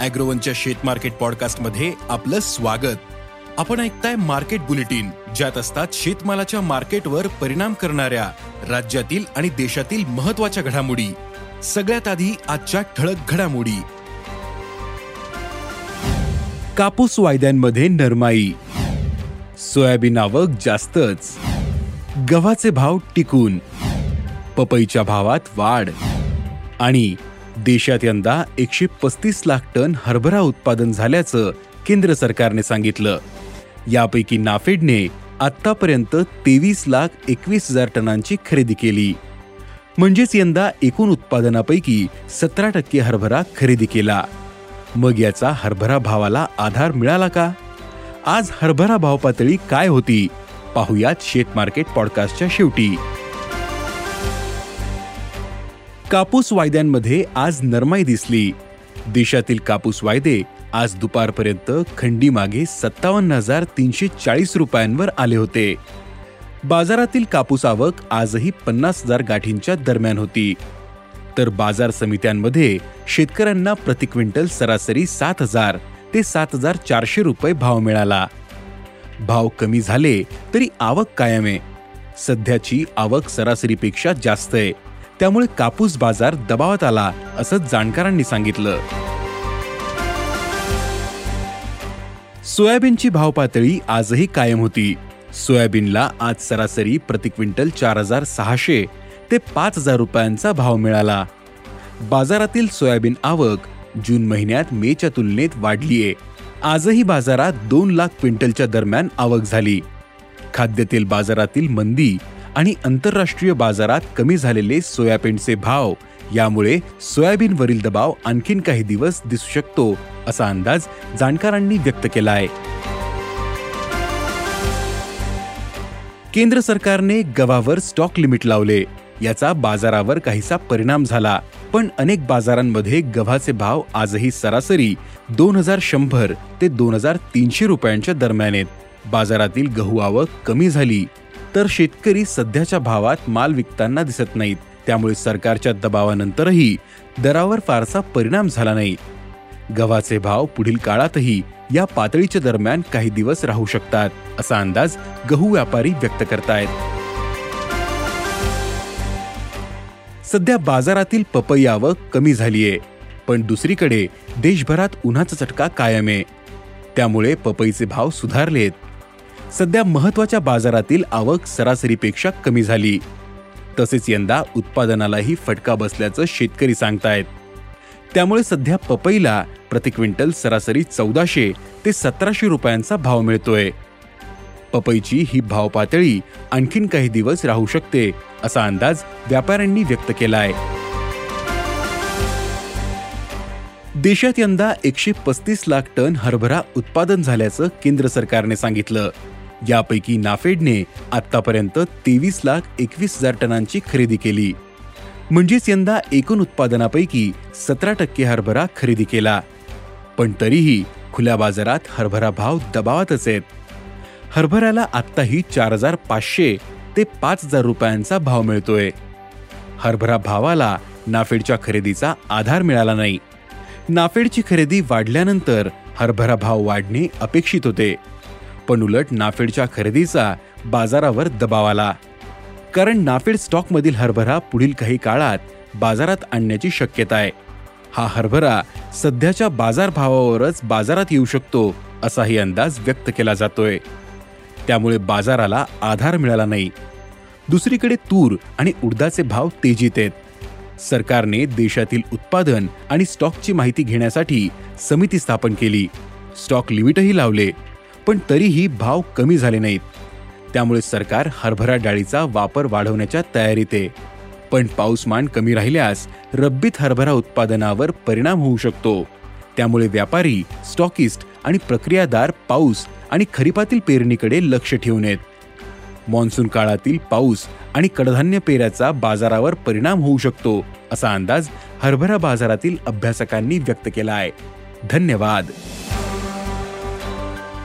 अॅग्रोवनच्या शेत मार्केट पॉडकास्टमध्ये आपलं स्वागत. आपण ऐकताय मार्केट बुलेटिन ज्यात असतात शेतमालाच्या मार्केटवर परिणाम करणाऱ्या राज्यातील आणि देशातील महत्त्वाच्या घडामोडी. सगळ्यात आधी आजच्या ठळक घडामोडी. कापूस वायद्यांमध्ये नरमाई. सोयाबीन आवक जास्तच. गव्हाचे भाव टिकून. पपईच्या भावात वाढ. आणि देशात यंदा एकशे पस्तीस लाख टन हरभरा उत्पादन झाल्याचं केंद्र सरकारने सांगितलं. यापैकी नाफेडने आतापर्यंत तेवीस लाख एकवीस हजार टनांची खरेदी केली. म्हणजेच यंदा एकूण उत्पादनापैकी सतरा टक्के हरभरा खरेदी केला. मग याचा हरभरा भावाला आधार मिळाला का? आज हरभरा भाव पातळी काय होती? पाहुयात शेत मार्केट पॉडकास्टच्या शेवटी. कापूस वायद्यांमध्ये आज नरमाई दिसली. देशातील कापूस वायदे आज दुपारपर्यंत खंडी मागे सत्तावन्न हजार तीनशे चाळीस रुपयांवर आले होते. बाजारातील कापूस आवक आजही पन्नास हजार गाठींच्या दरम्यान होती. तर बाजार समित्यांमध्ये शेतकऱ्यांना प्रति क्विंटल सरासरी सात हजार ते सात हजार चारशे रुपये भाव मिळाला. भाव कमी झाले तरी आवक कायम आहे. सध्याची आवक सरासरीपेक्षा जास्त आहे. त्यामुळे कापूस बाजार दबावात आला असं जाणकारांनी सांगितलं. सोयाबीनची भाव पातळी आजही कायम होती. सोयाबीनला आज सरासरी प्रति क्विंटल चार हजार सहाशे ते पाच हजार रुपयांचा भाव मिळाला. बाजारातील सोयाबीन आवक जून महिन्यात मेच्या तुलनेत वाढलीये. आजही बाजारात दोन लाख क्विंटलच्या दरम्यान आवक झाली. खाद्यतेल बाजारातील मंदी आणि आंतरराष्ट्रीय बाजारात कमी झालेले सोयाबीनचे भाव. यामुळे सोयाबीनवरील दबाव आणखीन काही दिवस दिसू शकतो असा अंदाज जाणकारांनी व्यक्त केला आहे केंद्र सरकारने गव्हावर स्टॉक लिमिट लावले. याचा बाजारावर काहीसा परिणाम झाला. पण अनेक बाजारांमध्ये गव्हाचे भाव आजही सरासरी दोन हजार शंभर ते दोन हजार तीनशे रुपयांच्या दरम्यान आहेत. बाजारातील गहू आवक कमी झाली. तर शेतकरी सध्याच्या भावात माल विकताना दिसत नाहीत. त्यामुळे सरकारच्या दबावानंतरही दरावर फारसा परिणाम झाला नाही. गव्हाचे भाव पुढील काळातही या पातळीच्या दरम्यान काही दिवस राहू शकतात असा अंदाज गहू व्यापारी व्यक्त करतायत. सध्या बाजारातील पपई आवक कमी झालीये पण दुसरीकडे देशभरात उन्हाचा चटका कायम आहे. त्यामुळे पपईचे भाव सुधारलेत. सध्या महत्त्वाच्या बाजारातील आवक सरासरीपेक्षा कमी झाली. तसेच यंदा उत्पादनालाही फटका बसल्याचं शेतकरी सांगतायत. त्यामुळे सध्या पपईला प्रति क्विंटल सरासरी चौदाशे ते सतराशे रुपयांचा भाव मिळतोय. पपईची ही भाव पातळी आणखीन काही दिवस राहू शकते असा अंदाज व्यापाऱ्यांनी व्यक्त केलाय. देशात यंदा एकशे पस्तीस लाख टन हरभरा उत्पादन झाल्याचं केंद्र सरकारने सांगितलं. यापैकी नाफेडने आतापर्यंत तेवीस लाख एकवीस हजार टनांची खरेदी केली. म्हणजेच यंदा एकूण उत्पादनापैकी सतरा टक्के हरभरा खरेदी केला. पण तरीही खुल्या बाजारात हरभरा भाव दबावातच आहेत. हरभऱ्याला आत्ताही चार हजार पाचशे ते पाच हजार रुपयांचा भाव मिळतोय. हरभरा भावाला नाफेडच्या खरेदीचा आधार मिळाला नाही. नाफेडची खरेदी वाढल्यानंतर हरभरा भाव वाढणे अपेक्षित होते. पण उलट नाफेडच्या खरेदीचा बाजारावर दबाव आला. कारण नाफेड स्टॉकमधील हरभरा पुढील काही काळात बाजारात आणण्याची शक्यता आहे. हा हरभरा सध्याच्या बाजारभावावरच बाजारात येऊ शकतो असाही अंदाज व्यक्त केला जातोय. त्यामुळे बाजाराला आधार मिळाला नाही. दुसरीकडे तूर आणि उडदाचे भाव तेजीत आहेत. सरकारने देशातील उत्पादन आणि स्टॉकची माहिती घेण्यासाठी समिती स्थापन केली. स्टॉक लिमिटही लावले. पण तरीही भाव कमी झाले नाहीत. त्यामुळे सरकार हरभरा डाळीचा वापर वाढवण्याच्या तयारीत आहे. पण पाऊसमान कमी राहिल्यास रब्बीत हरभरा उत्पादनावर परिणाम होऊ शकतो. त्यामुळे व्यापारी स्टॉकिस्ट आणि प्रक्रियादार पाऊस आणि खरीपातील पेरणीकडे लक्ष ठेवून आहेत. मान्सून काळातील पाऊस आणि कडधान्य पेऱ्याचा बाजारावर परिणाम होऊ शकतो असा अंदाज हरभरा बाजारातील अभ्यासकांनी व्यक्त केला आहे. धन्यवाद.